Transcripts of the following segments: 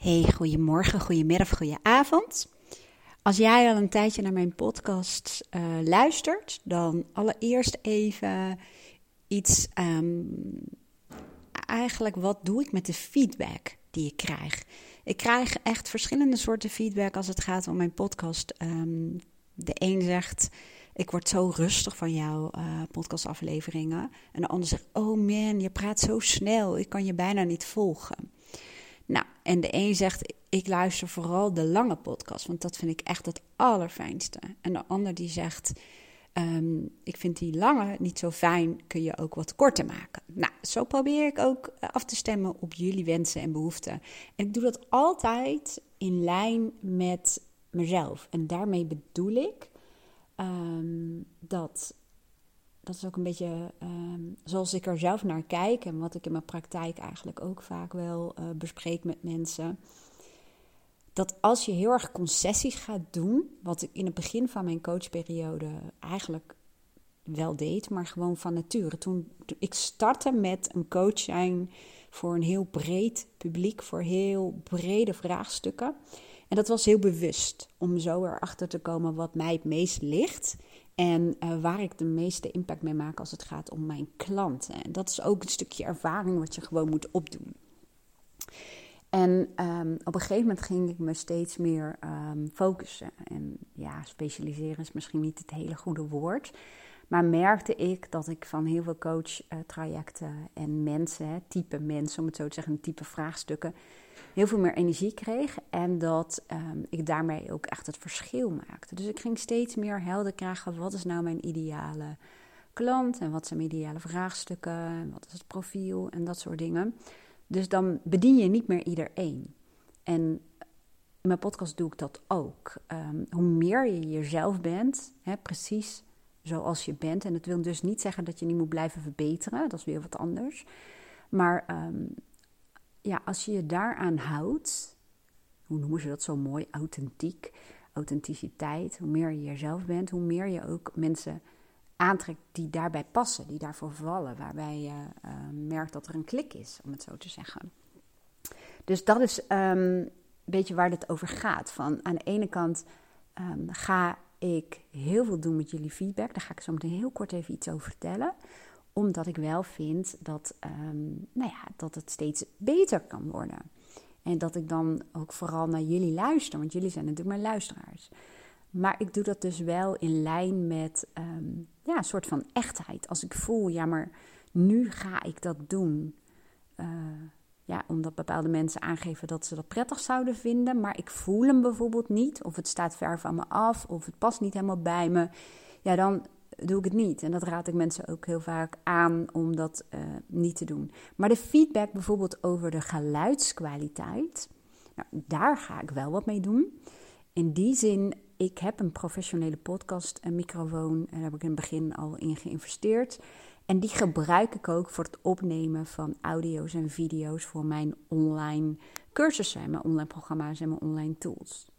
Hey, goedemorgen, goedemiddag, goedenavond. Als jij al een tijdje naar mijn podcast uh, luistert, dan allereerst even iets. Um, eigenlijk, wat doe ik met de feedback die ik krijg? Ik krijg echt verschillende soorten feedback als het gaat om mijn podcast. Um, de een zegt. Ik word zo rustig van jouw uh, podcastafleveringen. En de ander zegt: Oh man, je praat zo snel. Ik kan je bijna niet volgen. Nou, en de een zegt, ik luister vooral de lange podcast, want dat vind ik echt het allerfijnste. En de ander die zegt, ehm, ik vind die lange niet zo fijn, kun je ook wat korter maken. Nou, zo probeer ik ook af te stemmen op jullie wensen en behoeften. En ik doe dat altijd in lijn met mezelf. En daarmee bedoel ik um, dat dat is ook een beetje ehm, zoals ik er zelf naar kijk en wat ik in mijn praktijk eigenlijk ook vaak wel uh, bespreek met mensen. Dat als je heel erg concessies gaat doen, wat ik in het begin van mijn coachperiode eigenlijk wel deed, maar gewoon van nature. Toen, toen ik startte met een coach zijn voor een heel breed publiek, voor heel brede vraagstukken. En dat was heel bewust om zo erachter te komen wat mij het meest ligt. En uh, waar ik de meeste impact mee maak als het gaat om mijn klanten. En dat is ook een stukje ervaring wat je gewoon moet opdoen. En um, op een gegeven moment ging ik me steeds meer um, focussen. En ja, specialiseren is misschien niet het hele goede woord. Maar merkte ik dat ik van heel veel coach-trajecten en mensen, type mensen om het zo te zeggen, type vraagstukken, heel veel meer energie kreeg. En dat um, ik daarmee ook echt het verschil maakte. Dus ik ging steeds meer helder krijgen: wat is nou mijn ideale klant? En wat zijn mijn ideale vraagstukken? En wat is het profiel? En dat soort dingen. Dus dan bedien je niet meer iedereen. En in mijn podcast doe ik dat ook. Um, hoe meer je jezelf bent, hè, precies zoals je bent. En dat wil dus niet zeggen dat je niet moet blijven verbeteren. Dat is weer wat anders. Maar um, ja, als je je daaraan houdt, hoe noemen ze dat zo mooi? Authentiek, authenticiteit. Hoe meer je jezelf bent, hoe meer je ook mensen aantrekt die daarbij passen, die daarvoor vallen, waarbij je uh, merkt dat er een klik is, om het zo te zeggen. Dus dat is um, een beetje waar het over gaat. Van aan de ene kant um, ga ik heel veel doen met jullie feedback. Daar ga ik zo meteen heel kort even iets over vertellen omdat ik wel vind dat, um, nou ja, dat het steeds beter kan worden. En dat ik dan ook vooral naar jullie luister, want jullie zijn natuurlijk mijn luisteraars. Maar ik doe dat dus wel in lijn met um, ja, een soort van echtheid. Als ik voel, ja, maar nu ga ik dat doen. Uh, ja, omdat bepaalde mensen aangeven dat ze dat prettig zouden vinden. Maar ik voel hem bijvoorbeeld niet. Of het staat ver van me af. Of het past niet helemaal bij me. Ja, dan doe ik het niet. En dat raad ik mensen ook heel vaak aan om dat uh, niet te doen. Maar de feedback bijvoorbeeld over de geluidskwaliteit, nou, daar ga ik wel wat mee doen. In die zin, ik heb een professionele podcast, een microfoon, daar heb ik in het begin al in geïnvesteerd. En die gebruik ik ook voor het opnemen van audio's en video's voor mijn online cursussen, mijn online programma's en mijn online tools.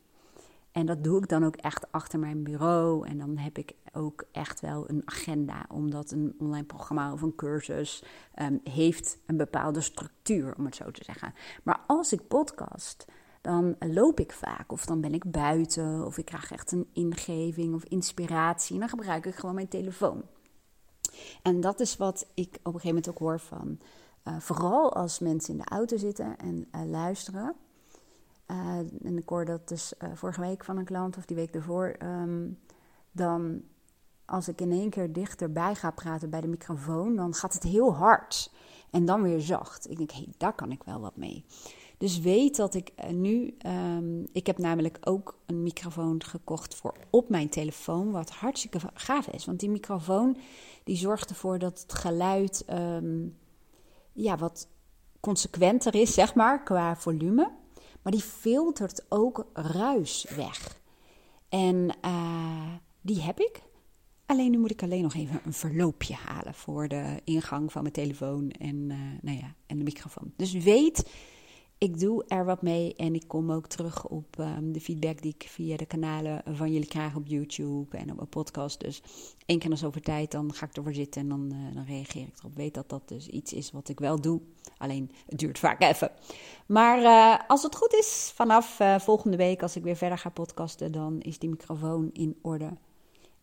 En dat doe ik dan ook echt achter mijn bureau. En dan heb ik ook echt wel een agenda, omdat een online programma of een cursus um, heeft een bepaalde structuur, om het zo te zeggen. Maar als ik podcast, dan loop ik vaak, of dan ben ik buiten, of ik krijg echt een ingeving of inspiratie. En dan gebruik ik gewoon mijn telefoon. En dat is wat ik op een gegeven moment ook hoor van, uh, vooral als mensen in de auto zitten en uh, luisteren uh, en ik hoorde dat dus uh, vorige week van een klant of die week ervoor. Um, dan als ik in één keer dichterbij ga praten bij de microfoon, dan gaat het heel hard. En dan weer zacht. Ik denk, hé, hey, daar kan ik wel wat mee. Dus weet dat ik uh, nu. Um, ik heb namelijk ook een microfoon gekocht voor op mijn telefoon. Wat hartstikke gaaf is. Want die microfoon die zorgt ervoor dat het geluid. Um, ja, wat consequenter is, zeg maar, qua volume. Maar die filtert ook ruis weg. En uh, die heb ik. Alleen nu moet ik alleen nog even een verloopje halen voor de ingang van mijn telefoon en, uh, nou ja, en de microfoon. Dus weet, ik doe er wat mee en ik kom ook terug op ehm, de feedback die ik via de kanalen van jullie krijg op YouTube en op een podcast. Dus één keer in zoveel tijd, dan ga ik ervoor zitten en dan, uh, dan reageer ik erop. Weet dat dat dus iets is wat ik wel doe. Alleen het duurt vaak even. Maar uh, als het goed is, vanaf uh, volgende week, als ik weer verder ga podcasten, dan is die microfoon in orde.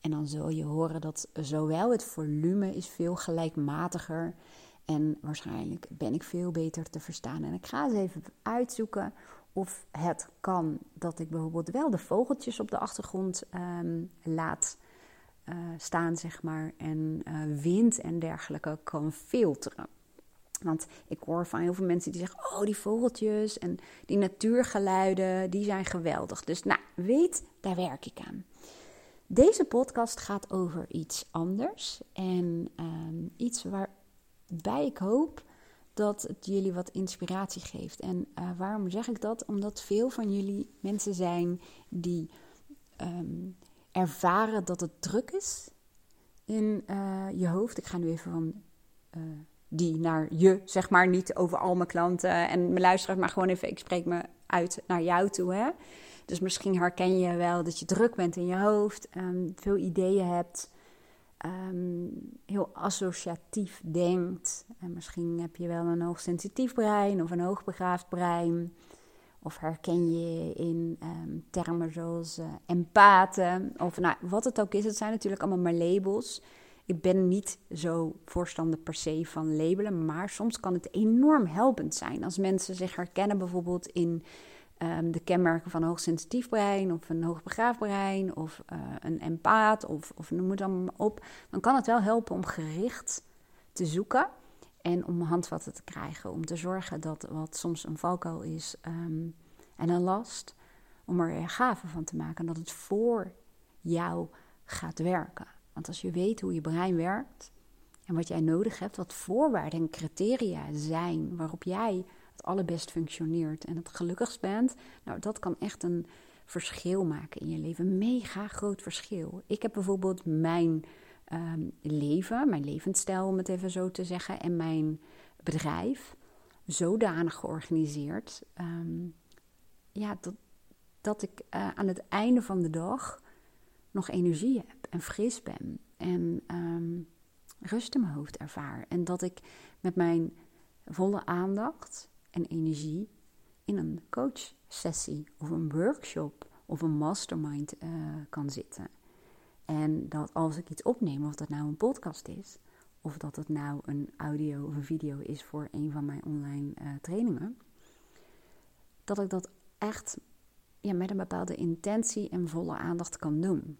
En dan zul je horen dat zowel het volume is veel gelijkmatiger en waarschijnlijk ben ik veel beter te verstaan. En ik ga eens even uitzoeken of het kan dat ik bijvoorbeeld wel de vogeltjes op de achtergrond um, laat uh, staan, zeg maar. En uh, wind en dergelijke kan filteren. Want ik hoor van heel veel mensen die zeggen: Oh, die vogeltjes en die natuurgeluiden, die zijn geweldig. Dus nou, weet, daar werk ik aan. Deze podcast gaat over iets anders. En um, iets waar bij ik hoop dat het jullie wat inspiratie geeft. En uh, waarom zeg ik dat? Omdat veel van jullie mensen zijn die um, ervaren dat het druk is in uh, je hoofd. Ik ga nu even van uh, die naar je, zeg maar, niet over al mijn klanten en mijn luisteraars, maar gewoon even, ik spreek me uit naar jou toe. Hè? Dus misschien herken je wel dat je druk bent in je hoofd, um, veel ideeën hebt um, heel associatief denkt. En misschien heb je wel een hoogsensitief brein of een hoogbegaafd brein. Of herken je in um, termen zoals uh, empathen. Of nou, wat het ook is, het zijn natuurlijk allemaal maar labels. Ik ben niet zo voorstander per se van labelen, maar soms kan het enorm helpend zijn als mensen zich herkennen bijvoorbeeld in um, de kenmerken van een hoogsensitief brein of een hoogbegaafd brein of uh, een empaat of, of noem het dan op, dan kan het wel helpen om gericht te zoeken en om handvatten te krijgen. Om te zorgen dat wat soms een valkuil is um, en een last, om er gave van te maken. Dat het voor jou gaat werken. Want als je weet hoe je brein werkt en wat jij nodig hebt, wat voorwaarden en criteria zijn waarop jij het allerbest functioneert en het gelukkigst bent, nou, dat kan echt een verschil maken in je leven. Mega groot verschil. Ik heb bijvoorbeeld mijn um, leven, mijn levensstijl, om het even zo te zeggen, en mijn bedrijf zodanig georganiseerd. Um, ja, dat, dat ik uh, aan het einde van de dag nog energie heb en fris ben en um, rust in mijn hoofd ervaar. En dat ik met mijn volle aandacht en energie in een coachsessie of een workshop of een mastermind uh, kan zitten. En dat als ik iets opneem, of dat nou een podcast is, of dat het nou een audio of een video is voor een van mijn online uh, trainingen, dat ik dat echt ja, met een bepaalde intentie en volle aandacht kan doen.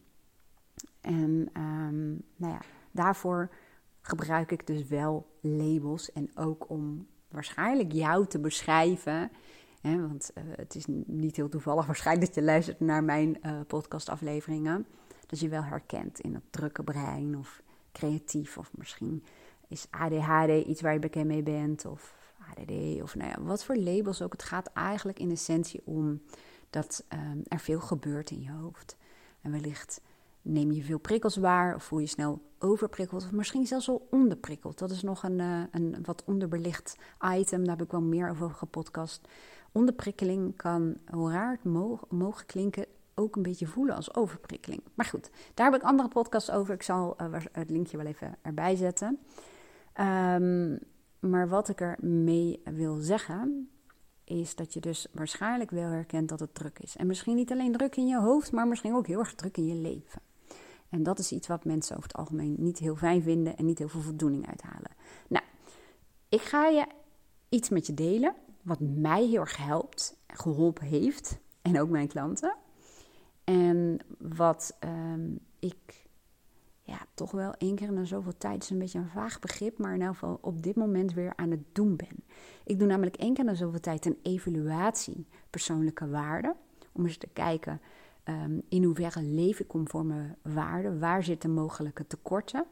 En um, nou ja, daarvoor gebruik ik dus wel labels en ook om waarschijnlijk jou te beschrijven. Hè, want uh, het is niet heel toevallig waarschijnlijk dat je luistert naar mijn uh, podcastafleveringen. Dat je wel herkent in het drukke brein of creatief. Of misschien is ADHD iets waar je bekend mee bent. Of ADD of nou ja, wat voor labels ook. Het gaat eigenlijk in essentie om dat um, er veel gebeurt in je hoofd. En wellicht neem je veel prikkels waar of voel je snel overprikkeld of misschien zelfs wel onderprikkeld. Dat is nog een, uh, een wat onderbelicht item, daar heb ik wel meer over gepodcast. Onderprikkeling kan, hoe raar het mogen, klinken, ook een beetje voelen als overprikkeling. Maar goed, daar heb ik andere podcasts over. Ik zal uh, het linkje wel even erbij zetten. Um, maar wat ik er mee wil zeggen, is dat je dus waarschijnlijk wel herkent dat het druk is. En misschien niet alleen druk in je hoofd, maar misschien ook heel erg druk in je leven. En dat is iets wat mensen over het algemeen niet heel fijn vinden en niet heel veel voldoening uithalen. Nou, ik ga je iets met je delen wat mij heel erg helpt, geholpen heeft en ook mijn klanten. En wat um, ik ja, toch wel één keer in zoveel tijd, is een beetje een vaag begrip, maar in elk geval op dit moment weer aan het doen ben. Ik doe namelijk één keer in zoveel tijd een evaluatie persoonlijke waarden. Om eens te kijken um, in hoeverre leef ik conform mijn waarden, waar zitten mogelijke tekorten.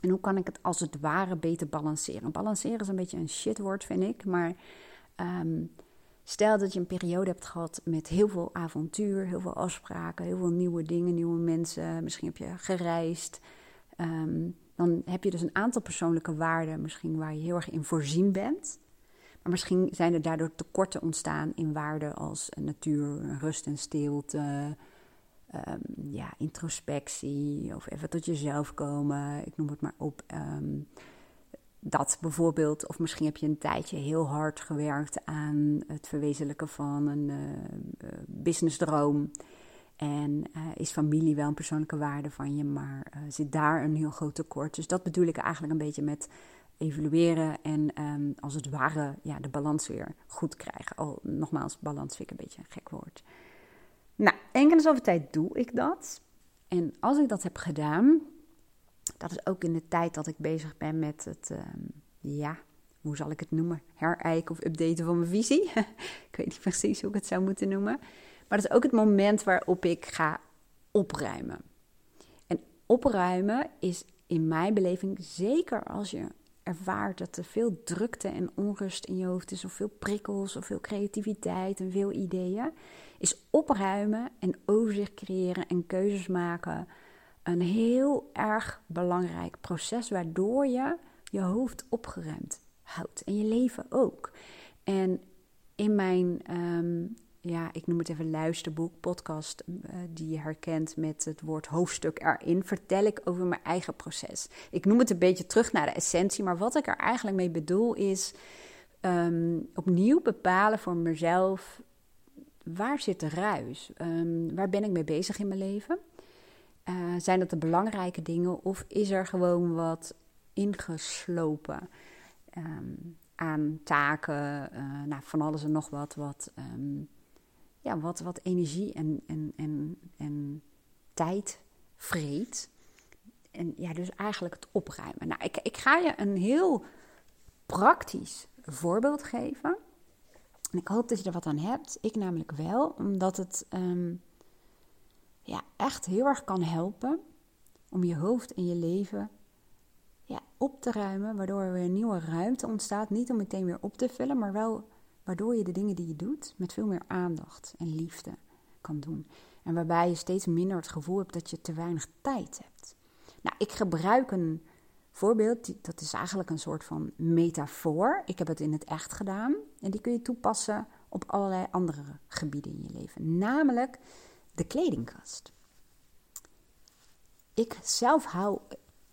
En hoe kan ik het als het ware beter balanceren? Balanceren is een beetje een shitwoord, vind ik. Maar um, stel dat je een periode hebt gehad met heel veel avontuur, heel veel afspraken, heel veel nieuwe dingen, nieuwe mensen. Misschien heb je gereisd. Um, dan heb je dus een aantal persoonlijke waarden, misschien waar je heel erg in voorzien bent. Maar misschien zijn er daardoor tekorten ontstaan in waarden als natuur, rust en stilte, um, ja, introspectie of even tot jezelf komen. Ik noem het maar op. Ehm, dat bijvoorbeeld, of misschien heb je een tijdje heel hard gewerkt aan het verwezenlijken van een uh, businessdroom. En is familie wel een persoonlijke waarde van je, maar zit daar een heel groot tekort. Dus dat bedoel ik eigenlijk een beetje met evalueren en um, als het ware ja, de balans weer goed krijgen. Al nogmaals, balans vind ik een beetje een gek woord. Nou, enkele zoveel tijd doe ik dat. En als ik dat heb gedaan, dat is ook in de tijd dat ik bezig ben met het, um, ja, hoe zal ik het noemen? Herijken of updaten van mijn visie. ik weet niet precies hoe ik het zou moeten noemen. Maar dat is ook het moment waarop ik ga opruimen. En opruimen is in mijn beleving, zeker als je ervaart dat er veel drukte en onrust in je hoofd is, of veel prikkels, of veel creativiteit en veel ideeën, is opruimen en overzicht creëren en keuzes maken een heel erg belangrijk proces, waardoor je je hoofd opgeruimd houdt en je leven ook. En in mijn ehm, ja, ik noem het even luisterboek, podcast, uh, die je herkent met het woord hoofdstuk erin, vertel ik over mijn eigen proces. Ik noem het een beetje terug naar de essentie, maar wat ik er eigenlijk mee bedoel is um, opnieuw bepalen voor mezelf, waar zit de ruis? Um, waar ben ik mee bezig in mijn leven? Uh, zijn dat de belangrijke dingen of is er gewoon wat ingeslopen um, aan taken, uh, nou, van alles en nog wat, wat ja, wat, wat energie en, en, en, en tijd vreet. En ja, dus eigenlijk het opruimen. Nou, ik, ik ga je een heel praktisch voorbeeld geven. En ik hoop dat je er wat aan hebt. Ik namelijk wel, omdat het um, ja, echt heel erg kan helpen om je hoofd en je leven ja, op te ruimen. Waardoor er weer een nieuwe ruimte ontstaat. Niet om meteen weer op te vullen, maar wel waardoor je de dingen die je doet met veel meer aandacht en liefde kan doen. En waarbij je steeds minder het gevoel hebt dat je te weinig tijd hebt. Nou, ik gebruik een voorbeeld, dat is eigenlijk een soort van metafoor. Ik heb het in het echt gedaan en die kun je toepassen op allerlei andere gebieden in je leven, namelijk de kledingkast. Ik zelf hou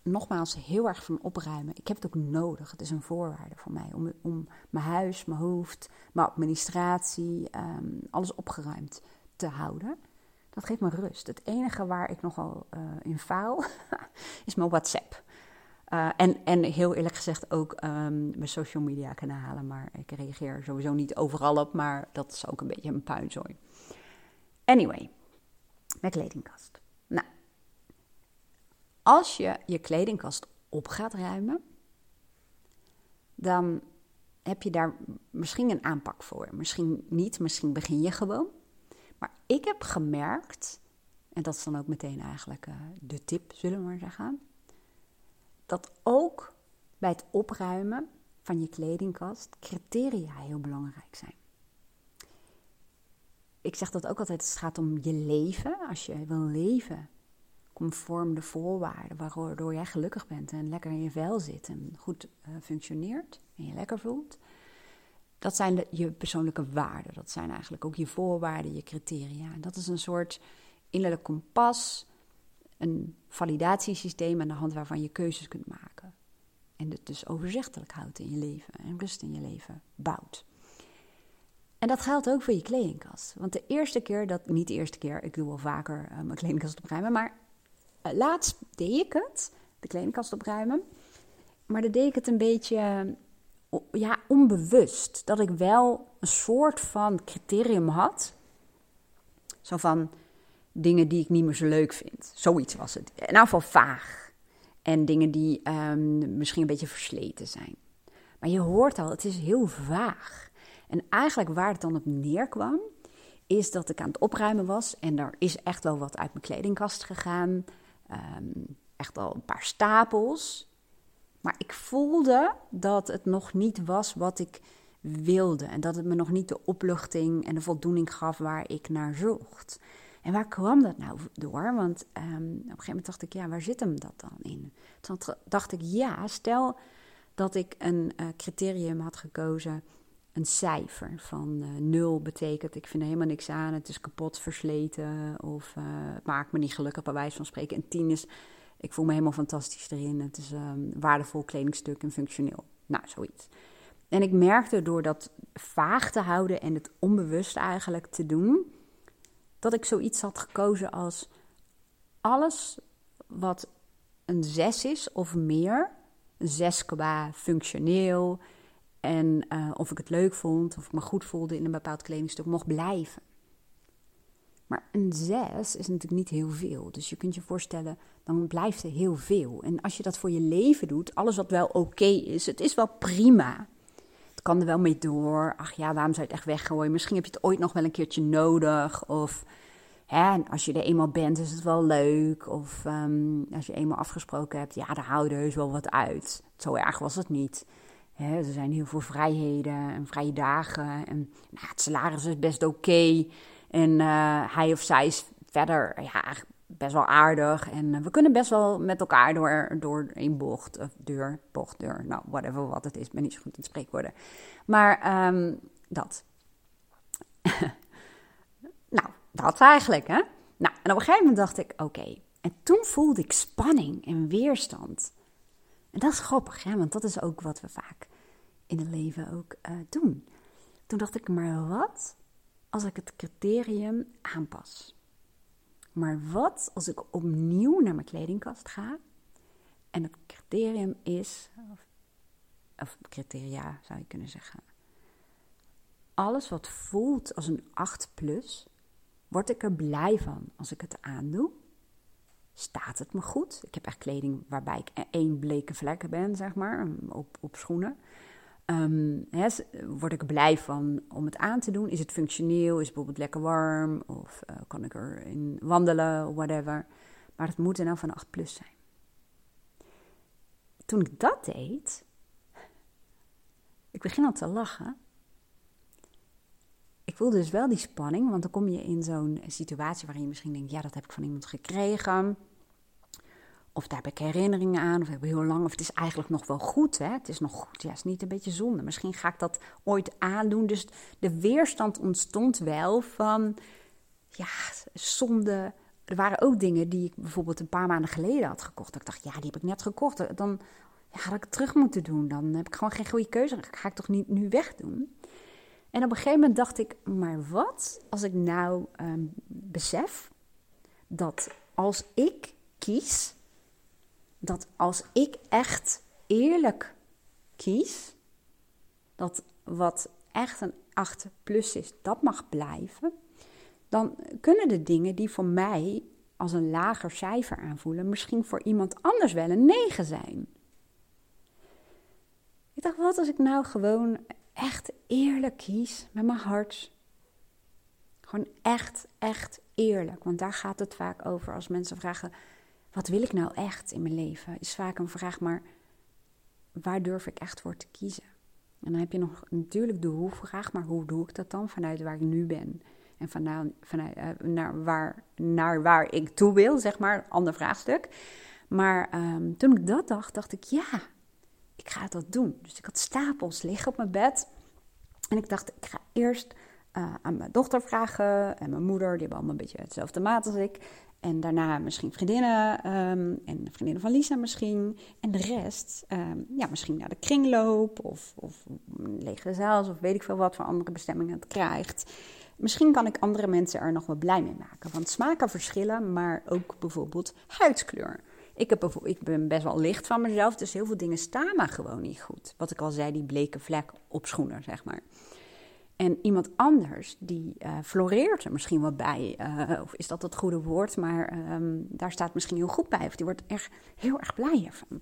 nogmaals heel erg van opruimen. Ik heb het ook nodig. Het is een voorwaarde voor mij om, om mijn huis, mijn hoofd, mijn administratie, ehm, alles opgeruimd te houden. Dat geeft me rust. Het enige waar ik nogal uh, in faal is mijn WhatsApp. Uh, en, en heel eerlijk gezegd ook um, mijn social media kanalen. Maar ik reageer sowieso niet overal op, maar dat is ook een beetje een puinzooi. Anyway, mijn kledingkast. Als je je kledingkast op gaat ruimen, dan heb je daar misschien een aanpak voor. Misschien niet, misschien begin je gewoon. Maar ik heb gemerkt, en dat is dan ook meteen eigenlijk uh, de tip, zullen we maar zeggen, dat ook bij het opruimen van je kledingkast criteria heel belangrijk zijn. Ik zeg dat ook altijd, het gaat om je leven. Als je wil leven conform de voorwaarden waardoor jij gelukkig bent en lekker in je vel zit en goed uh, functioneert en je lekker voelt. Dat zijn de, je persoonlijke waarden. Dat zijn eigenlijk ook je voorwaarden, je criteria. En dat is een soort innerlijk kompas, een validatiesysteem aan de hand waarvan je keuzes kunt maken. En het dus overzichtelijk houdt in je leven en rust in je leven bouwt. En dat geldt ook voor je kledingkast. Want de eerste keer dat, niet de eerste keer, ik doe wel vaker uh, mijn kledingkast opruimen, maar uh, laatst deed ik het, de kledingkast opruimen. Maar dan deed ik het een beetje ja, onbewust. Dat ik wel een soort van criterium had. Zo van dingen die ik niet meer zo leuk vind. Zoiets was het. In ieder vaag. En dingen die um, misschien een beetje versleten zijn. Maar je hoort al, het is heel vaag. En eigenlijk waar het dan op neerkwam, is dat ik aan het opruimen was. En er is echt wel wat uit mijn kledingkast gegaan. Um, echt al een paar stapels. Maar ik voelde dat het nog niet was wat ik wilde. En dat het me nog niet de opluchting en de voldoening gaf waar ik naar zocht. En waar kwam dat nou door? Want um, op een gegeven moment dacht ik, ja, waar zit hem dat dan in? Toen dacht ik, ja, stel dat ik een uh, criterium had gekozen een cijfer. Van uh, nul betekent ik vind er helemaal niks aan, het is kapot, versleten of het maakt me niet gelukkig bij wijze van spreken. En tien is ik voel me helemaal fantastisch erin, het is een waardevol kledingstuk en functioneel. Nou, zoiets. En ik merkte door dat vaag te houden en het onbewust eigenlijk te doen, dat ik zoiets had gekozen als alles wat een zes is of meer, een zes qua functioneel en uh, of ik het leuk vond, of ik me goed voelde in een bepaald kledingstuk, mocht blijven. Maar een 6 is natuurlijk niet heel veel. Dus je kunt je voorstellen, dan blijft er heel veel. En als je dat voor je leven doet, alles wat wel oké is, het is wel prima. Het kan er wel mee door. Ach ja, waarom zou je het echt weggooien? Misschien heb je het ooit nog wel een keertje nodig. Of hè, als je er eenmaal bent, is het wel leuk. Of um, als je eenmaal afgesproken hebt, ja, daar hou je heus wel wat uit. Zo erg was het niet. Hè, er zijn heel veel vrijheden en vrije dagen. En nou, het salaris is best oké. En uh, hij of zij is verder ja, best wel aardig. En uh, we kunnen best wel met elkaar door, door een bocht, of deur, bocht, deur, nou, whatever wat het is. Ik ben niet zo goed in spreekwoorden. Maar um, dat. nou, dat eigenlijk, hè? Nou, en op een gegeven moment dacht ik, oké. En toen voelde ik spanning en weerstand. En dat is grappig, hè? Want dat is ook wat we vaak in het leven ook uh, doen. Toen dacht ik, maar wat als ik het criterium aanpas? Maar wat als ik opnieuw naar mijn kledingkast ga en het criterium is, of, of criteria zou je kunnen zeggen, alles wat voelt als een 8 plus, word ik er blij van als ik het aandoe? Staat het me goed? Ik heb echt kleding waarbij ik één bleke vlekken ben, zeg maar, op, op schoenen. Um, word ik blij van om het aan te doen? Is het functioneel? Is het bijvoorbeeld lekker warm? Of uh, kan ik erin wandelen? Whatever. Maar het moet er nou van 8 plus zijn. Toen ik dat deed, ik begin al te lachen. Ik voelde dus wel die spanning, want dan kom je in zo'n situatie waarin je misschien denkt: ja, dat heb ik van iemand gekregen. Of daar heb ik herinneringen aan, of heb ik heel lang, of het is eigenlijk nog wel goed. Hè? Het is nog goed, ja, het is niet een beetje zonde. Misschien ga ik dat ooit aandoen. Dus de weerstand ontstond wel van, ja, zonde. Er waren ook dingen die ik bijvoorbeeld een paar maanden geleden had gekocht. Dat ik dacht, ja, die heb ik net gekocht. Dan ja, had ik het terug moeten doen. Dan heb ik gewoon geen goede keuze. Dat ga ik toch niet nu wegdoen? En op een gegeven moment dacht ik, maar wat als ik nou um, besef dat als ik kies dat als ik echt eerlijk kies, dat wat echt een 8 plus is, dat mag blijven, dan kunnen de dingen die voor mij als een lager cijfer aanvoelen, misschien voor iemand anders wel een 9 zijn. Ik dacht, wat als ik nou gewoon echt eerlijk kies met mijn hart? Gewoon echt, echt eerlijk. Want daar gaat het vaak over als mensen vragen: wat wil ik nou echt in mijn leven? Is vaak een vraag, maar waar durf ik echt voor te kiezen? En dan heb je nog natuurlijk de hoe-vraag, maar hoe doe ik dat dan vanuit waar ik nu ben? En vanuit, uh, naar, waar, naar waar ik toe wil, zeg maar, ander vraagstuk. Maar um, toen ik dat dacht, dacht ik, ja, ik ga dat doen. Dus ik had stapels liggen op mijn bed. En ik dacht, ik ga eerst uh, aan mijn dochter vragen en mijn moeder, die hebben allemaal een beetje hetzelfde maat als ik. En daarna misschien vriendinnen um, en vriendinnen van Lisa misschien. En de rest, um, ja, misschien naar de kringloop of, of lege zaal of weet ik veel wat voor andere bestemmingen het krijgt. Misschien kan ik andere mensen er nog wel blij mee maken. Want smaken verschillen, maar ook bijvoorbeeld huidskleur. Ik, heb ik ben best wel licht van mezelf, dus heel veel dingen staan me gewoon niet goed. Wat ik al zei, die bleke vlek op schoenen, zeg maar. En iemand anders, die uh, floreert er misschien wel bij. Uh, of is dat het goede woord? Maar um, daar staat misschien heel goed bij. Of die wordt er heel erg blij van.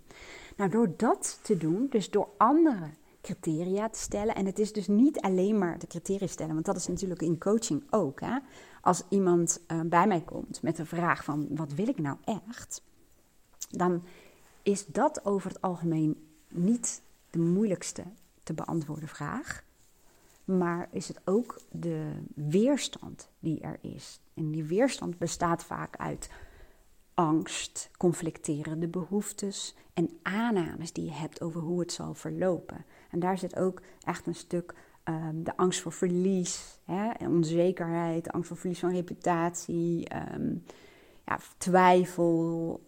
Nou, door dat te doen, dus door andere criteria te stellen. En het is dus niet alleen maar de criteria stellen. Want dat is natuurlijk in coaching ook. Hè? Als iemand uh, bij mij komt met de vraag van wat wil ik nou echt? Dan is dat over het algemeen niet de moeilijkste te beantwoorden vraag maar is het ook de weerstand die er is. En die weerstand bestaat vaak uit angst, conflicterende behoeftes en aannames die je hebt over hoe het zal verlopen. En daar zit ook echt een stuk ehm, de angst voor verlies, hè, onzekerheid, angst voor verlies van reputatie, ehm, ja, twijfel.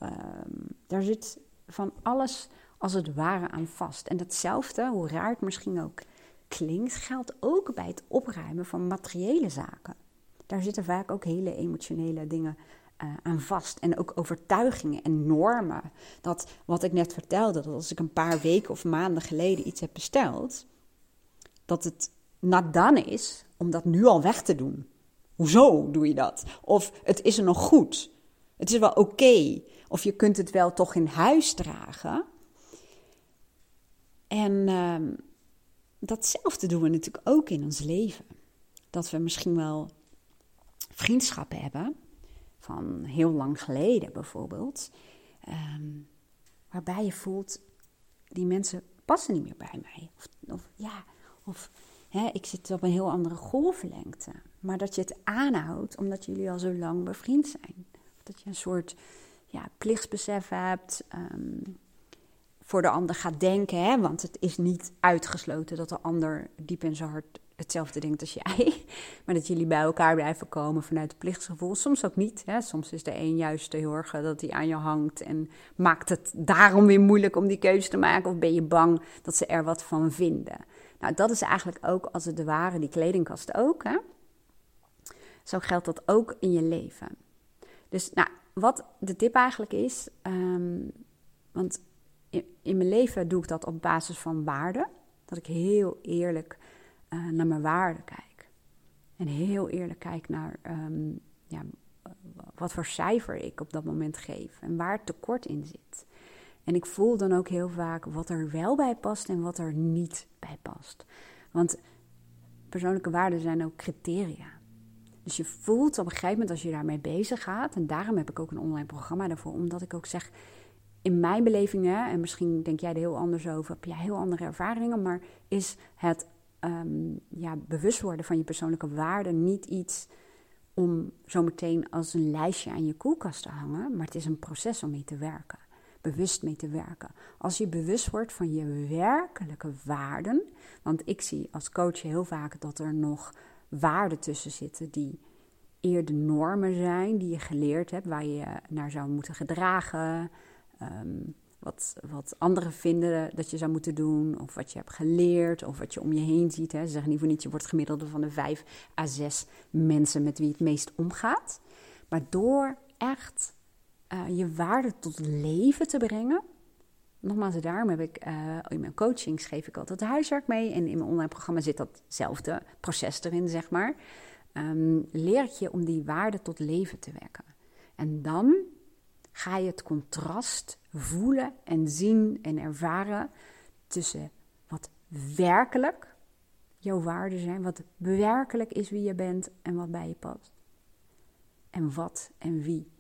daar zit van alles als het ware aan vast. En datzelfde, hoe raar het misschien ook klinkt, geldt ook bij het opruimen van materiële zaken. Daar zitten vaak ook hele emotionele dingen uh, aan vast. En ook overtuigingen en normen. Dat wat ik net vertelde, dat als ik een paar weken of maanden geleden iets heb besteld, dat het not done is om dat nu al weg te doen. Hoezo doe je dat? Of het is er nog goed. Het is wel oké. Of je kunt het wel toch in huis dragen. En uh, datzelfde doen we natuurlijk ook in ons leven. Dat we misschien wel vriendschappen hebben, van heel lang geleden bijvoorbeeld, ehm, waarbij je voelt, die mensen passen niet meer bij mij. Of, of ja, of hè, ik zit op een heel andere golflengte. Maar dat je het aanhoudt omdat jullie al zo lang bevriend zijn. Dat je een soort ja, plichtsbesef hebt. Ehm, voor de ander gaat denken. Hè? Want het is niet uitgesloten dat de ander diep in zijn hart hetzelfde denkt als jij. Maar dat jullie bij elkaar blijven komen vanuit het plichtsgevoel. Soms ook niet. Hè? Soms is de een juist heel erg dat hij aan je hangt. En maakt het daarom weer moeilijk om die keuze te maken. Of ben je bang dat ze er wat van vinden. Nou, dat is eigenlijk ook als het de ware, die kledingkast ook. Hè? Zo geldt dat ook in je leven. Dus nou, wat de tip eigenlijk is. Um, want in, mijn leven doe ik dat op basis van waarde. Dat ik heel eerlijk uh, naar mijn waarde kijk. En heel eerlijk kijk naar um, ja, wat voor cijfer ik op dat moment geef. En waar het tekort in zit. En ik voel dan ook heel vaak wat er wel bij past en wat er niet bij past. Want persoonlijke waarden zijn ook criteria. Dus je voelt op een gegeven moment als je daarmee bezig gaat. En daarom heb ik ook een online programma daarvoor. Omdat ik ook zeg, in mijn belevingen, en misschien denk jij er heel anders over, heb jij heel andere ervaringen, maar is het um, ja, bewust worden van je persoonlijke waarden niet iets om zometeen als een lijstje aan je koelkast te hangen, maar het is een proces om mee te werken. Bewust mee te werken. Als je bewust wordt van je werkelijke waarden, want ik zie als coach heel vaak dat er nog waarden tussen zitten die eerder normen zijn, die je geleerd hebt, waar je naar zou moeten gedragen, Ehm, wat, wat anderen vinden dat je zou moeten doen, of wat je hebt geleerd, of wat je om je heen ziet. Hè. Ze zeggen niet voor niets, je wordt gemiddelde van de vijf à zes mensen met wie het meest omgaat. Maar door echt uh, je waarde tot leven te brengen. Nogmaals, daarom heb ik uh, in mijn coaching geef ik altijd huiswerk mee. En in mijn online programma zit datzelfde proces erin, zeg maar. Um, leer ik je om die waarde tot leven te wekken. En dan ga je het contrast voelen en zien en ervaren tussen wat werkelijk jouw waarden zijn, wat werkelijk is wie je bent en wat bij je past. En wat en wie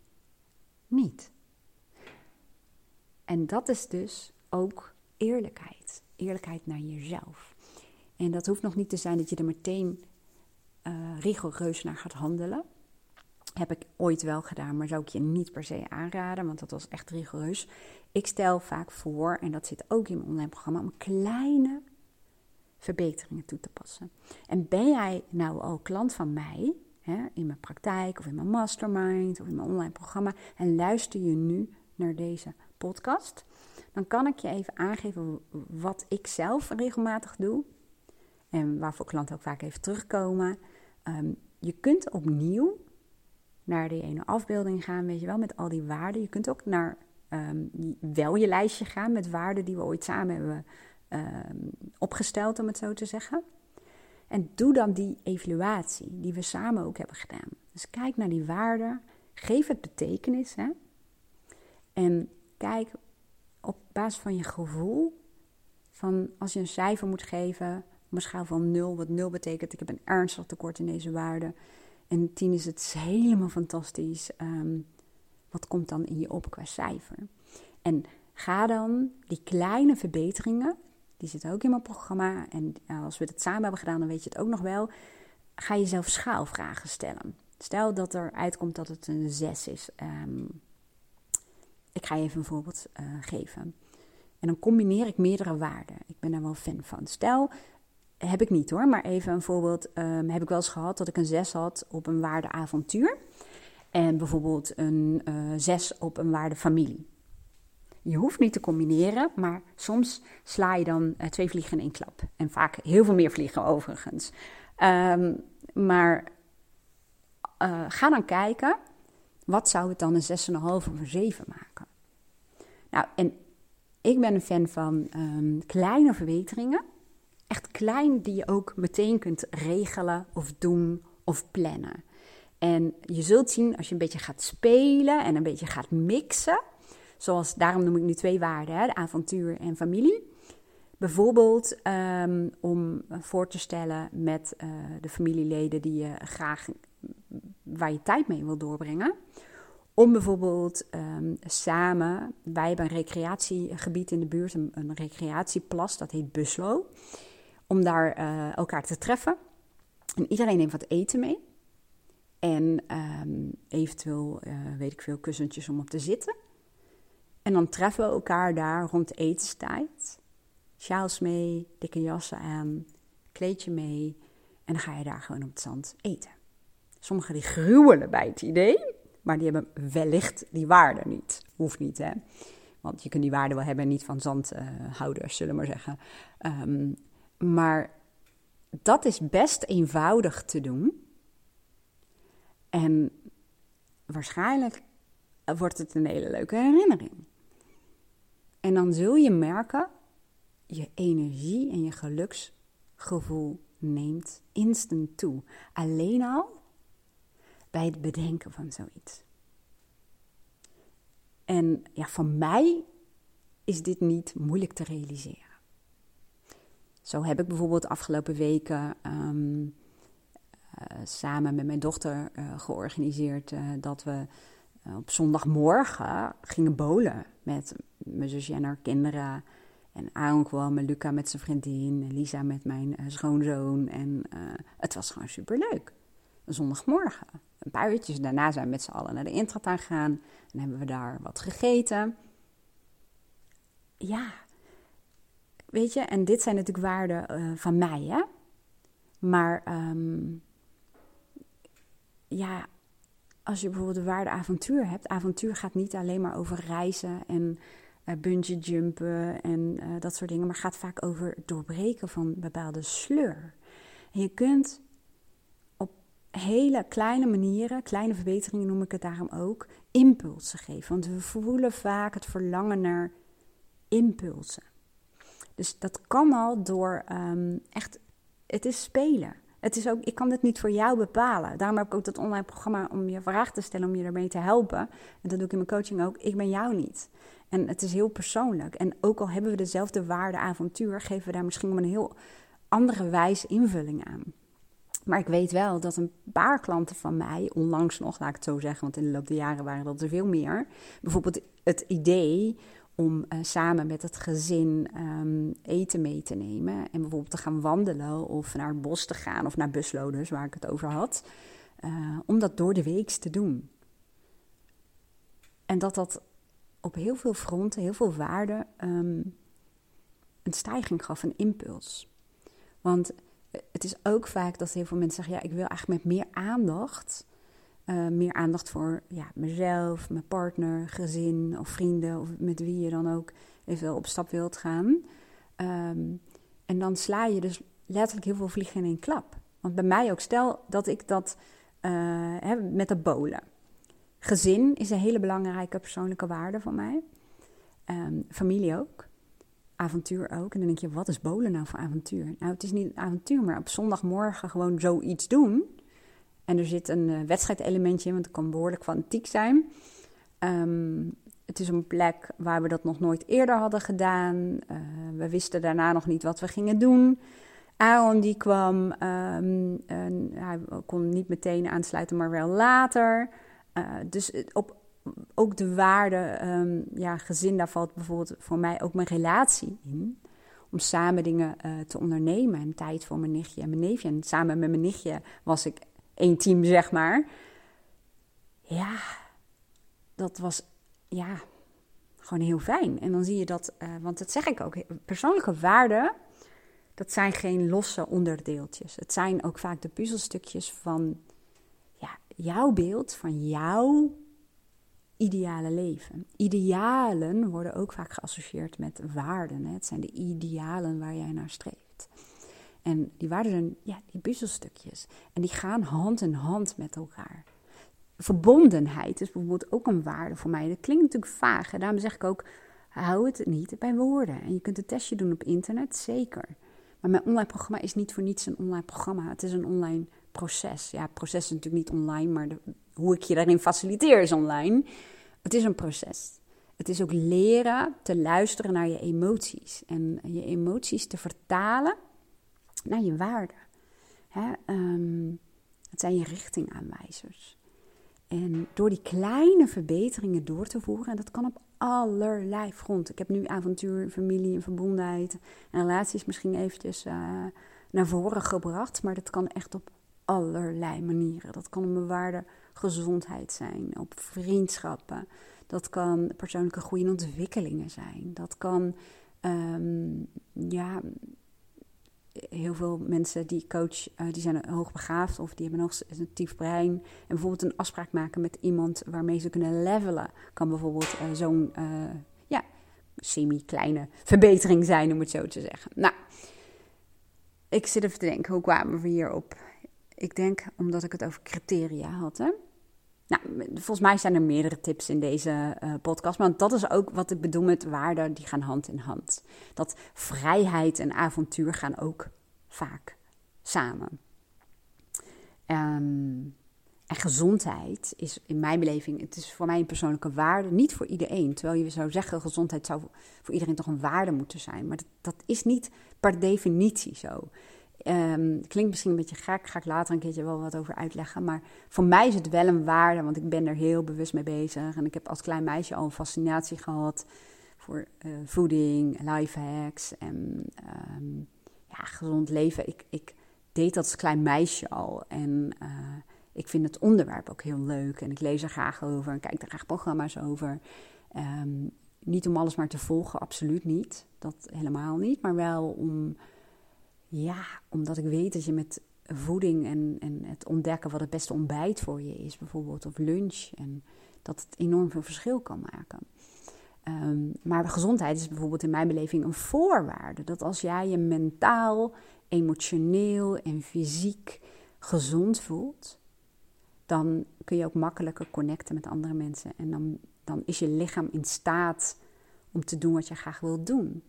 niet. En dat is dus ook eerlijkheid. Eerlijkheid naar jezelf. En dat hoeft nog niet te zijn dat je er meteen uh, rigoureus naar gaat handelen. Heb ik ooit wel gedaan, maar zou ik je niet per se aanraden, want dat was echt rigoureus. Ik stel vaak voor, en dat zit ook in mijn online programma, om kleine verbeteringen toe te passen. En ben jij nou al klant van mij, hè, in mijn praktijk of in mijn mastermind of in mijn online programma, en luister je nu naar deze podcast, dan kan ik je even aangeven wat ik zelf regelmatig doe. En waarvoor klanten ook vaak even terugkomen. Um, je kunt opnieuw naar die ene afbeelding gaan, weet je wel, met al die waarden. Je kunt ook naar ehm, wel je lijstje gaan met waarden die we ooit samen hebben ehm, opgesteld, om het zo te zeggen. En doe dan die evaluatie die we samen ook hebben gedaan. Dus kijk naar die waarden, geef het betekenis. Hè? En kijk op basis van je gevoel, van als je een cijfer moet geven, op een schaal van 0, wat 0 betekent, ik heb een ernstig tekort in deze waarde. En tien is het helemaal fantastisch. Ehm, wat komt dan in je op qua cijfer? En ga dan die kleine verbeteringen, die zitten ook in mijn programma. En als we het samen hebben gedaan, dan weet je het ook nog wel. Ga jezelf schaalvragen stellen. Stel dat er uitkomt dat het een 6 is. Ehm, ik ga je even een voorbeeld uh, geven. En dan combineer ik meerdere waarden. Ik ben daar wel fan van. Stel, heb ik niet hoor, maar even een voorbeeld. Um, heb ik wel eens gehad dat ik een 6 had op een waarde avontuur. En bijvoorbeeld een uh, 6 op een waarde familie. Je hoeft niet te combineren, maar soms sla je dan uh, twee vliegen in één klap. En vaak heel veel meer vliegen overigens. Um, maar uh, ga dan kijken, wat zou het dan een 6,5 of een 7 maken? Nou, en ik ben een fan van um, kleine verbeteringen. Echt klein die je ook meteen kunt regelen of doen of plannen. En je zult zien als je een beetje gaat spelen en een beetje gaat mixen. Zoals, daarom noem ik nu twee waarden, hè, de avontuur en familie. Bijvoorbeeld um, om voor te stellen met uh, de familieleden die je graag, waar je tijd mee wil doorbrengen. Om bijvoorbeeld um, samen, wij hebben een recreatiegebied in de buurt, een recreatieplas, dat heet Buslo. Om daar uh, elkaar te treffen. En iedereen neemt wat eten mee. En um, eventueel, uh, weet ik veel, kussentjes om op te zitten. En dan treffen we elkaar daar rond etenstijd. Sjaals mee, dikke jassen aan, kleedje mee. En dan ga je daar gewoon op het zand eten. Sommigen die gruwelen bij het idee, maar die hebben wellicht die waarde niet. Hoeft niet, hè. Want je kunt die waarde wel hebben niet van zandhouders, zullen we maar zeggen. Um, maar dat is best eenvoudig te doen. En waarschijnlijk wordt het een hele leuke herinnering. En dan zul je merken, je energie en je geluksgevoel neemt instant toe. Alleen al bij het bedenken van zoiets. En ja, voor mij is dit niet moeilijk te realiseren. Zo heb ik bijvoorbeeld afgelopen weken um, uh, samen met mijn dochter uh, georganiseerd uh, dat we op zondagmorgen gingen bowlen met mijn zusje en haar kinderen. En Aaron kwam en Luca met zijn vriendin en Lisa met mijn schoonzoon. En het was gewoon superleuk. Zondagmorgen. Een paar uurtjes daarna zijn we met z'n allen naar de intratuin gegaan. En hebben we daar wat gegeten. Ja, weet je, en dit zijn natuurlijk waarden uh, van mij, hè. Maar um, ja, als je bijvoorbeeld de waarde avontuur hebt, avontuur gaat niet alleen maar over reizen en uh, bungee jumpen en uh, dat soort dingen, maar gaat vaak over het doorbreken van bepaalde sleur. Je kunt op hele kleine manieren, kleine verbeteringen noem ik het daarom ook, impulsen geven. Want we voelen vaak het verlangen naar impulsen. Dus dat kan al door um, echt, het is spelen. Het is ook, ik kan dit niet voor jou bepalen. Daarom heb ik ook dat online programma om je vragen te stellen, om je daarmee te helpen. En dat doe ik in mijn coaching ook. Ik ben jou niet. En het is heel persoonlijk. En ook al hebben we dezelfde waarde avontuur, geven we daar misschien op een heel andere wijze invulling aan. Maar ik weet wel dat een paar klanten van mij, onlangs nog, laat ik het zo zeggen, want in de loop der jaren waren dat er veel meer. Bijvoorbeeld het idee om uh, samen met het gezin um, eten mee te nemen. En bijvoorbeeld te gaan wandelen of naar het bos te gaan of naar busloders, waar ik het over had. Uh, om dat door de week te doen. En dat dat op heel veel fronten, heel veel waarden, um, een stijging gaf, een impuls. Want het is ook vaak dat heel veel mensen zeggen: ja, ik wil eigenlijk met meer aandacht uh, meer aandacht voor ja, mezelf, mijn partner, gezin of vrienden of met wie je dan ook even op stap wilt gaan. Um, en dan sla je dus letterlijk heel veel vliegen in één klap. Want bij mij ook, stel dat ik dat uh, hè, met de bolen. Gezin is een hele belangrijke persoonlijke waarde van mij. Um, familie ook. Avontuur ook. En dan denk je, wat is bolen nou voor avontuur? Nou, het is niet een avontuur, maar op zondagmorgen gewoon zoiets doen en er zit een uh, wedstrijdelementje in, want het kan behoorlijk fanatiek zijn. Um, het is een plek waar we dat nog nooit eerder hadden gedaan. Uh, we wisten daarna nog niet wat we gingen doen. Aaron die kwam, en hij kon niet meteen aansluiten, maar wel later. Uh, dus op, ook de waarde, um, ja, gezin, daar valt bijvoorbeeld voor mij ook mijn relatie in. Om samen dingen te ondernemen en tijd voor mijn nichtje en mijn neefje. En samen met mijn nichtje was ik één team, zeg maar. Ja, dat was ja, gewoon heel fijn. En dan zie je dat, uh, want dat zeg ik ook, persoonlijke waarden dat zijn geen losse onderdeeltjes. Het zijn ook vaak de puzzelstukjes van ja, jouw beeld, van jouw ideale leven. Idealen worden ook vaak geassocieerd met waarden. Hè? Het zijn de idealen waar jij naar streeft. En die waarden zijn ja, die puzzelstukjes. En die gaan hand in hand met elkaar. Verbondenheid is bijvoorbeeld ook een waarde voor mij. Dat klinkt natuurlijk vaag. En daarom zeg ik ook, hou het niet bij woorden. En je kunt een testje doen op internet, zeker. Maar mijn online programma is niet voor niets een online programma. Het is een online proces. Ja, proces is natuurlijk niet online, maar hoe ik je daarin faciliteer is online. Het is een proces. Het is ook leren te luisteren naar je emoties. En je emoties te vertalen naar je waarden. Hè? Ehm, het zijn je richtingaanwijzers. En door die kleine verbeteringen door te voeren, en dat kan op allerlei fronten. Ik heb nu avontuur, familie en verbondenheid en relaties misschien eventjes uh, naar voren gebracht, maar dat kan echt op allerlei manieren. Dat kan op mijn waarde gezondheid zijn, op vriendschappen. Dat kan persoonlijke groei en ontwikkelingen zijn. Dat kan um, ja, heel veel mensen die coach, uh, die zijn hoogbegaafd of die hebben een sensitief brein. En bijvoorbeeld een afspraak maken met iemand waarmee ze kunnen levelen. Kan bijvoorbeeld uh, zo'n uh, ja, semi-kleine verbetering zijn, om het zo te zeggen. Nou, ik zit even te denken, hoe kwamen we hierop? Ik denk omdat ik het over criteria had. Hè? Nou, volgens mij zijn er meerdere tips in deze uh, podcast. Maar dat is ook wat ik bedoel met waarden, die gaan hand in hand. Dat vrijheid en avontuur gaan ook vaak samen. Um, en gezondheid is in mijn beleving, het is voor mij een persoonlijke waarde, niet voor iedereen. Terwijl je zou zeggen, gezondheid zou voor iedereen toch een waarde moeten zijn. Maar dat, dat is niet per definitie zo. Um, klinkt misschien een beetje gek, ga ik later een keertje wel wat over uitleggen. Maar voor mij is het wel een waarde, want ik ben er heel bewust mee bezig. En ik heb als klein meisje al een fascinatie gehad voor uh, voeding, life hacks en um, ja, gezond leven. Ik, ik, deed dat als klein meisje al. En uh, ik vind het onderwerp ook heel leuk. En ik lees er graag over en kijk er graag programma's over. Um, niet om alles maar te volgen, absoluut niet. Dat helemaal niet. Maar wel om ja, omdat ik weet dat je met voeding en, en het ontdekken wat het beste ontbijt voor je is, bijvoorbeeld, of lunch, en dat het enorm veel verschil kan maken. Um, maar gezondheid is bijvoorbeeld in mijn beleving een voorwaarde. Dat als jij je mentaal, emotioneel en fysiek gezond voelt, dan kun je ook makkelijker connecten met andere mensen. En dan, dan is je lichaam in staat om te doen wat je graag wilt doen.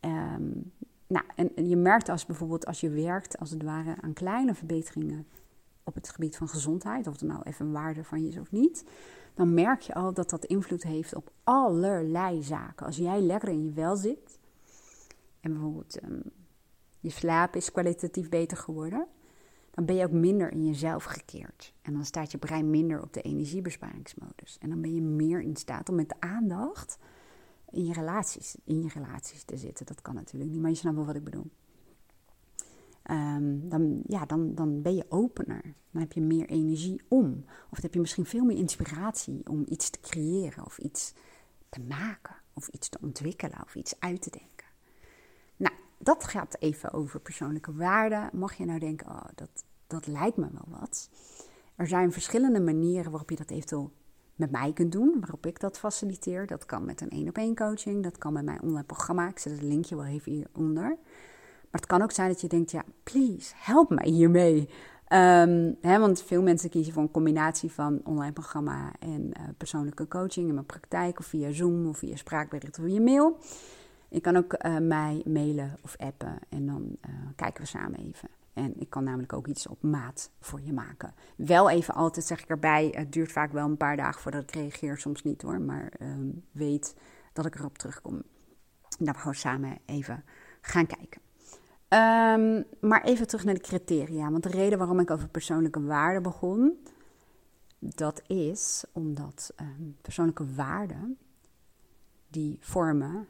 Um, nou, en je merkt als bijvoorbeeld als je werkt, als het ware, aan kleine verbeteringen op het gebied van gezondheid, of het nou even een waarde van je is of niet, dan merk je al dat dat invloed heeft op allerlei zaken. Als jij lekker in je wel zit, en bijvoorbeeld um, je slaap is kwalitatief beter geworden, dan ben je ook minder in jezelf gekeerd. En dan staat je brein minder op de energiebesparingsmodus. En dan ben je meer in staat om met aandacht in je relaties, in je relaties te zitten. Dat kan natuurlijk niet, maar je snapt wel wat ik bedoel. Um, dan, ja, dan, dan ben je opener. Dan heb je meer energie om. Of dan heb je misschien veel meer inspiratie om iets te creëren of iets te maken of iets te ontwikkelen of iets uit te denken. Nou, dat gaat even over persoonlijke waarden. Mag je nou denken, oh, dat, dat lijkt me wel wat. Er zijn verschillende manieren waarop je dat eventueel met mij kunt doen, waarop ik dat faciliteer. Dat kan met een één op één coaching, dat kan met mijn online programma. Ik zet het linkje wel even hieronder. Maar het kan ook zijn dat je denkt, ja, please, help mij hiermee. Um, hè, want veel mensen kiezen voor een combinatie van online programma en uh, persoonlijke coaching in mijn praktijk, of via Zoom, of via spraakbericht of via mail. Je kan ook uh, mij mailen of appen en dan uh, kijken we samen even. En ik kan namelijk ook iets op maat voor je maken. Wel even altijd zeg ik erbij, het duurt vaak wel een paar dagen voordat ik reageer, soms niet hoor. Maar um, weet dat ik erop terugkom. Dat we gewoon samen even gaan kijken. Um, maar even terug naar de criteria. Want de reden waarom ik over persoonlijke waarden begon, dat is omdat um, persoonlijke waarden, die vormen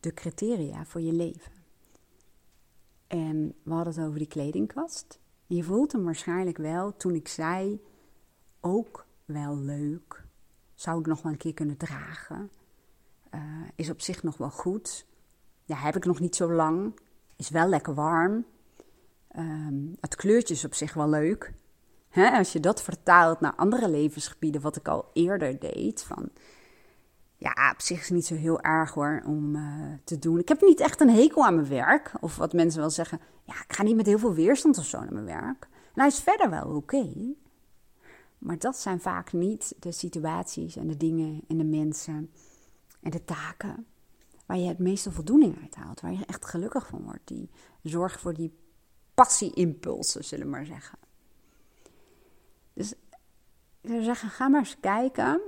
de criteria voor je leven. En we hadden het over die kledingkast. Je voelt hem waarschijnlijk wel toen ik zei: ook wel leuk. Zou ik nog wel een keer kunnen dragen? Uh, is op zich nog wel goed. Ja, heb ik nog niet zo lang. is wel lekker warm. Ehm, het kleurtje is op zich wel leuk. als je dat vertaalt naar andere levensgebieden, wat ik al eerder deed, van ja, op zich is het niet zo heel erg hoor om uh, te doen. Ik heb niet echt een hekel aan mijn werk. Of wat mensen wel zeggen, ja, ik ga niet met heel veel weerstand of zo naar mijn werk. En hij is verder wel oké. Maar dat zijn vaak niet de situaties en de dingen en de mensen en de taken waar je het meeste voldoening uit haalt. Waar je echt gelukkig van wordt. Die zorgen voor die passie-impulsen, zullen we maar zeggen. Dus ik zou zeggen, ga maar eens kijken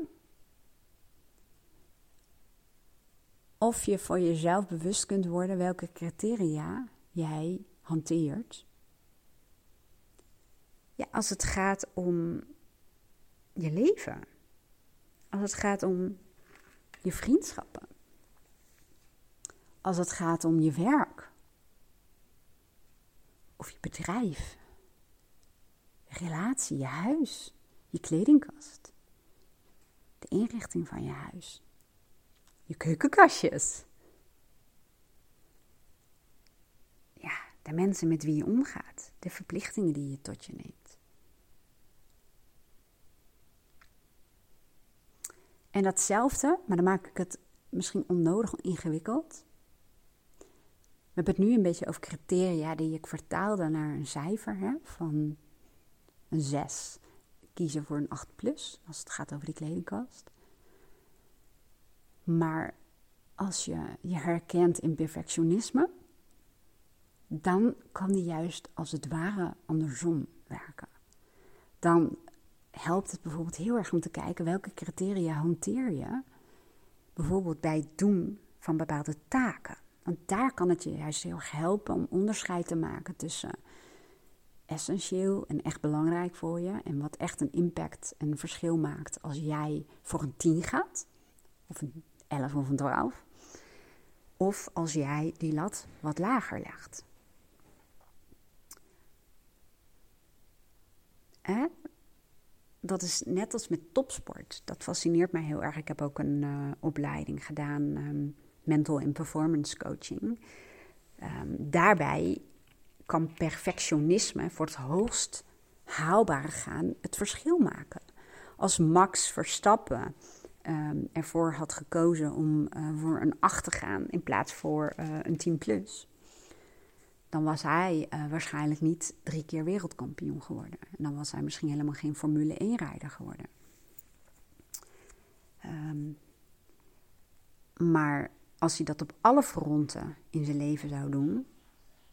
of je voor jezelf bewust kunt worden welke criteria jij hanteert. Ja, als het gaat om je leven. Als het gaat om je vriendschappen. Als het gaat om je werk. Of je bedrijf. Je relatie, je huis, je kledingkast. De inrichting van je huis je keukenkastjes. Ja, de mensen met wie je omgaat, de verplichtingen die je tot je neemt. En datzelfde, maar dan maak ik het misschien onnodig ingewikkeld. We hebben het nu een beetje over criteria die ik vertaalde naar een cijfer hè, van een 6. Kiezen voor een 8 plus als het gaat over die kledingkast. Maar als je je herkent in perfectionisme, dan kan die juist als het ware andersom werken. Dan helpt het bijvoorbeeld heel erg om te kijken welke criteria hanteer je, bijvoorbeeld bij het doen van bepaalde taken. Want daar kan het je juist heel erg helpen om onderscheid te maken tussen essentieel en echt belangrijk voor je en wat echt een impact en een verschil maakt als jij voor een 10 gaat of een 11 of een 12. Of als jij die lat wat lager legt. Dat is net als met topsport. Dat fascineert mij heel erg. Ik heb ook een uh, opleiding gedaan, um, mental en performance coaching. Um, daarbij kan perfectionisme voor het hoogst haalbare gaan het verschil maken. Als Max Verstappen um, ervoor had gekozen om uh, voor een 8 te gaan in plaats voor uh, een 10 plus, dan was hij uh, waarschijnlijk niet drie keer wereldkampioen geworden. En dan was hij misschien helemaal geen Formule 1-rijder geworden. Um, maar als hij dat op alle fronten in zijn leven zou doen,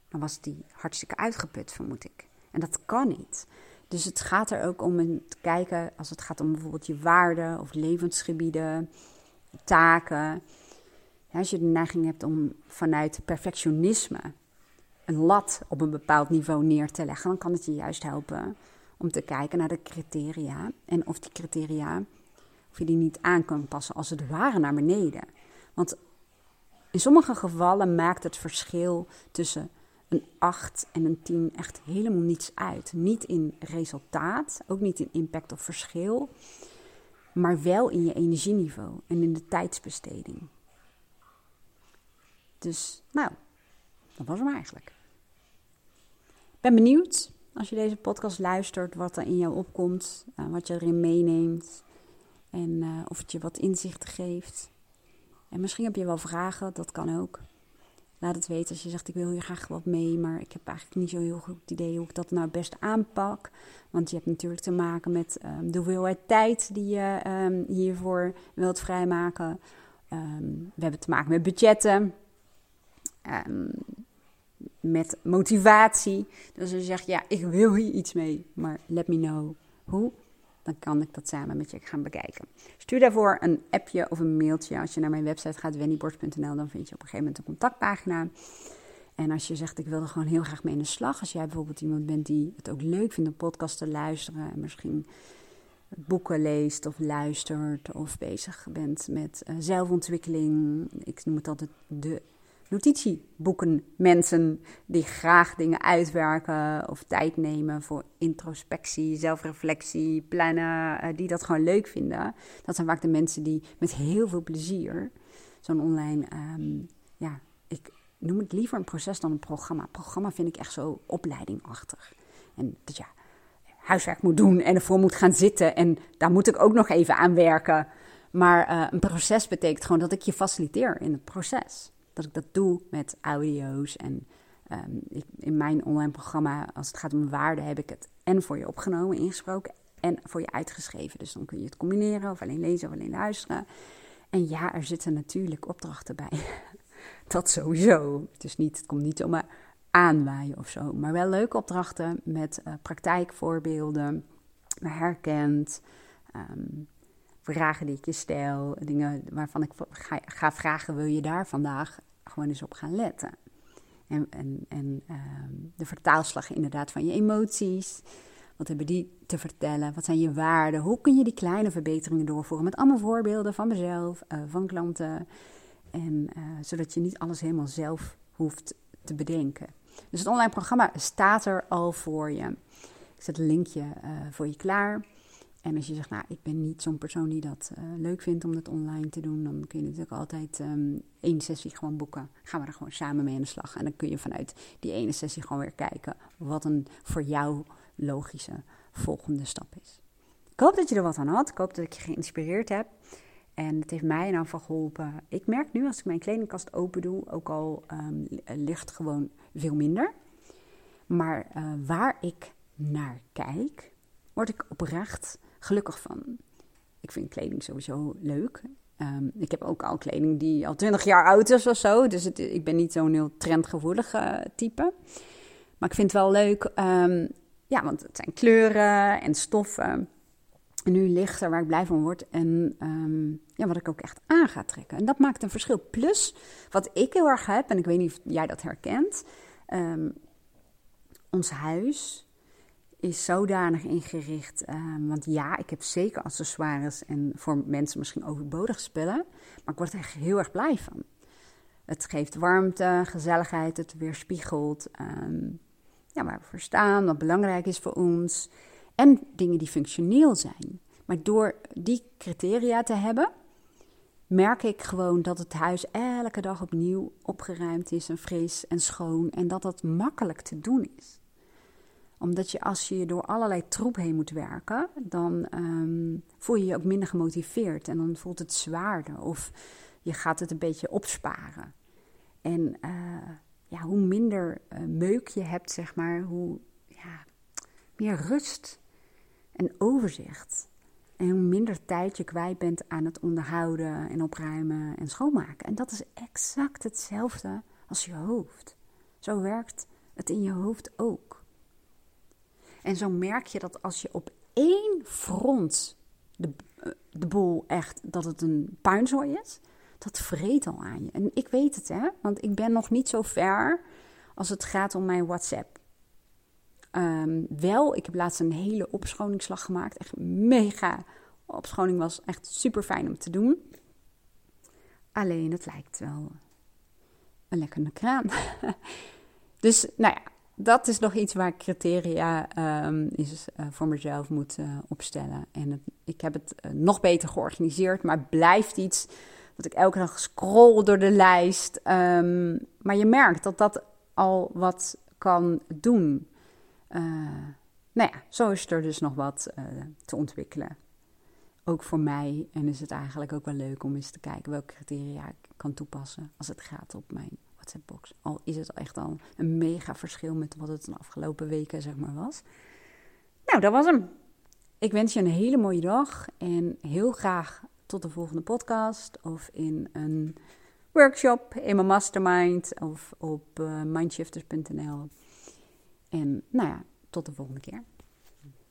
dan was hij hartstikke uitgeput, vermoed ik. En dat kan niet. Dus het gaat er ook om te kijken, als het gaat om bijvoorbeeld je waarden of levensgebieden, taken. als je de neiging hebt om vanuit perfectionisme een lat op een bepaald niveau neer te leggen, dan kan het je juist helpen om te kijken naar de criteria en of die criteria, of je die niet aan kan passen als het ware naar beneden. Want in sommige gevallen maakt het verschil tussen een 8 en een 10 echt helemaal niets uit. Niet in resultaat, ook niet in impact of verschil, maar wel in je energieniveau en in de tijdsbesteding. Dus, nou, dat was hem eigenlijk. Ik ben benieuwd als je deze podcast luistert, wat er in jou opkomt, uh, wat je erin meeneemt en uh, of het je wat inzicht geeft. En misschien heb je wel vragen, dat kan ook. Laat het weten als je zegt ik wil hier graag wat mee, maar ik heb eigenlijk niet zo heel goed idee hoe ik dat nou best aanpak. Want je hebt natuurlijk te maken met um, de hoeveelheid tijd die je um, hiervoor wilt vrijmaken. Um, we hebben te maken met budgetten, met motivatie. Dus als je zegt ja, ik wil hier iets mee, maar let me know hoe dan kan ik dat samen met je gaan bekijken. Stuur daarvoor een appje of een mailtje. Als je naar mijn website gaat, wennyborst.nl, dan vind je op een gegeven moment een contactpagina. En als je zegt, ik wil er gewoon heel graag mee in de slag. Als jij bijvoorbeeld iemand bent die het ook leuk vindt om podcast te luisteren. En misschien boeken leest of luistert. Of bezig bent met uh, zelfontwikkeling. Ik noem het altijd de notitieboeken mensen die graag dingen uitwerken of tijd nemen voor introspectie, zelfreflectie, plannen, eh, die dat gewoon leuk vinden. Dat zijn vaak de mensen die met heel veel plezier zo'n online, um, ja, ik noem het liever een proces dan een programma. Programma vind ik echt zo opleidingachtig. En dat je huiswerk moet doen en ervoor moet gaan zitten. En daar moet ik ook nog even aan werken. Maar eh, een proces betekent gewoon dat ik je faciliteer in het proces. Dat ik dat doe met audio's. En ehm, ik, in mijn online programma, als het gaat om waarde, heb ik het en voor je opgenomen, ingesproken en voor je uitgeschreven. Dus dan kun je het combineren of alleen lezen of alleen luisteren. En ja, er zitten natuurlijk opdrachten bij. Dat sowieso. Het, niet, het komt niet zomaar aanwaaien of zo. Maar wel leuke opdrachten met uh, praktijkvoorbeelden, herkend, um, vragen die ik je stel, dingen waarvan ik ga, ga, vragen, wil je daar vandaag gewoon eens op gaan letten? En, en, en ehm, de vertaalslag inderdaad van je emoties. Wat hebben die te vertellen? Wat zijn je waarden? Hoe kun je die kleine verbeteringen doorvoeren? Met allemaal voorbeelden van mezelf, uh, van klanten. En uh, zodat je niet alles helemaal zelf hoeft te bedenken. Dus het online programma staat er al voor je. Ik zet een linkje uh, voor je klaar. En als je zegt, nou, ik ben niet zo'n persoon die dat uh, leuk vindt om dat online te doen, dan kun je natuurlijk altijd um, één sessie gewoon boeken. Gaan we er gewoon samen mee aan de slag. En dan kun je vanuit die ene sessie gewoon weer kijken wat een voor jou logische volgende stap is. Ik hoop dat je er wat aan had. Ik hoop dat ik je geïnspireerd heb. En het heeft mij in ieder geholpen. Ik merk nu als ik mijn kledingkast open doe, ook al um, ligt gewoon veel minder. Maar uh, waar ik naar kijk, word ik oprecht gelukkig van. Ik vind kleding sowieso leuk. Um, ik heb ook al kleding die al 20 jaar oud is of zo. Dus ik ben niet zo'n heel trendgevoelige type. Maar ik vind het wel leuk. Um, ja, want het zijn kleuren en stoffen. En nu lichter waar ik blij van word. En um, ja, wat ik ook echt aan ga trekken. En dat maakt een verschil. Plus, wat ik heel erg heb, en ik weet niet of jij dat herkent. Ons huis is zodanig ingericht. Um, want ja, ik heb zeker accessoires en voor mensen misschien overbodig spullen. Maar ik word er echt heel erg blij van. Het geeft warmte, gezelligheid, het weerspiegelt. Um, ja, waar we voor staan, wat belangrijk is voor ons. En dingen die functioneel zijn. Maar door die criteria te hebben, merk ik gewoon dat het huis elke dag opnieuw opgeruimd is en fris en schoon. En dat dat makkelijk te doen is omdat je als je door allerlei troep heen moet werken, dan um, voel je je ook minder gemotiveerd. En dan voelt het zwaarder. Of je gaat het een beetje opsparen. En uh, ja, hoe minder uh, meuk je hebt, zeg maar, hoe ja, meer rust en overzicht. En hoe minder tijd je kwijt bent aan het onderhouden en opruimen en schoonmaken. En dat is exact hetzelfde als je hoofd. Zo werkt het in je hoofd ook. En zo merk je dat als je op één front de, de boel echt, dat het een puinzooi is, dat vreet al aan je. En ik weet het, hè, want ik ben nog niet zo ver als het gaat om mijn WhatsApp. Um, wel, ik heb laatst een hele opschoningsslag gemaakt. Echt mega. Opschoning was echt super fijn om te doen. Alleen het lijkt wel een lekkere kraan. dus nou ja, dat is nog iets waar ik criteria um, is, uh, voor mezelf moet uh, opstellen. En ik heb het uh, nog beter georganiseerd, maar blijft iets dat ik elke dag scroll door de lijst. Um, maar je merkt dat dat al wat kan doen. nou ja, zo is er dus nog wat te ontwikkelen. Ook voor mij. En is het eigenlijk ook wel leuk om eens te kijken welke criteria ik kan toepassen als het gaat op mijn WhatsApp-box. Al is het echt al een mega verschil met wat het de afgelopen weken zeg maar was. Nou, dat was hem. Ik wens je een hele mooie dag en heel graag tot de volgende podcast of in een workshop in mijn mastermind of op uh, mindshifters.nl. En nou ja, tot de volgende keer.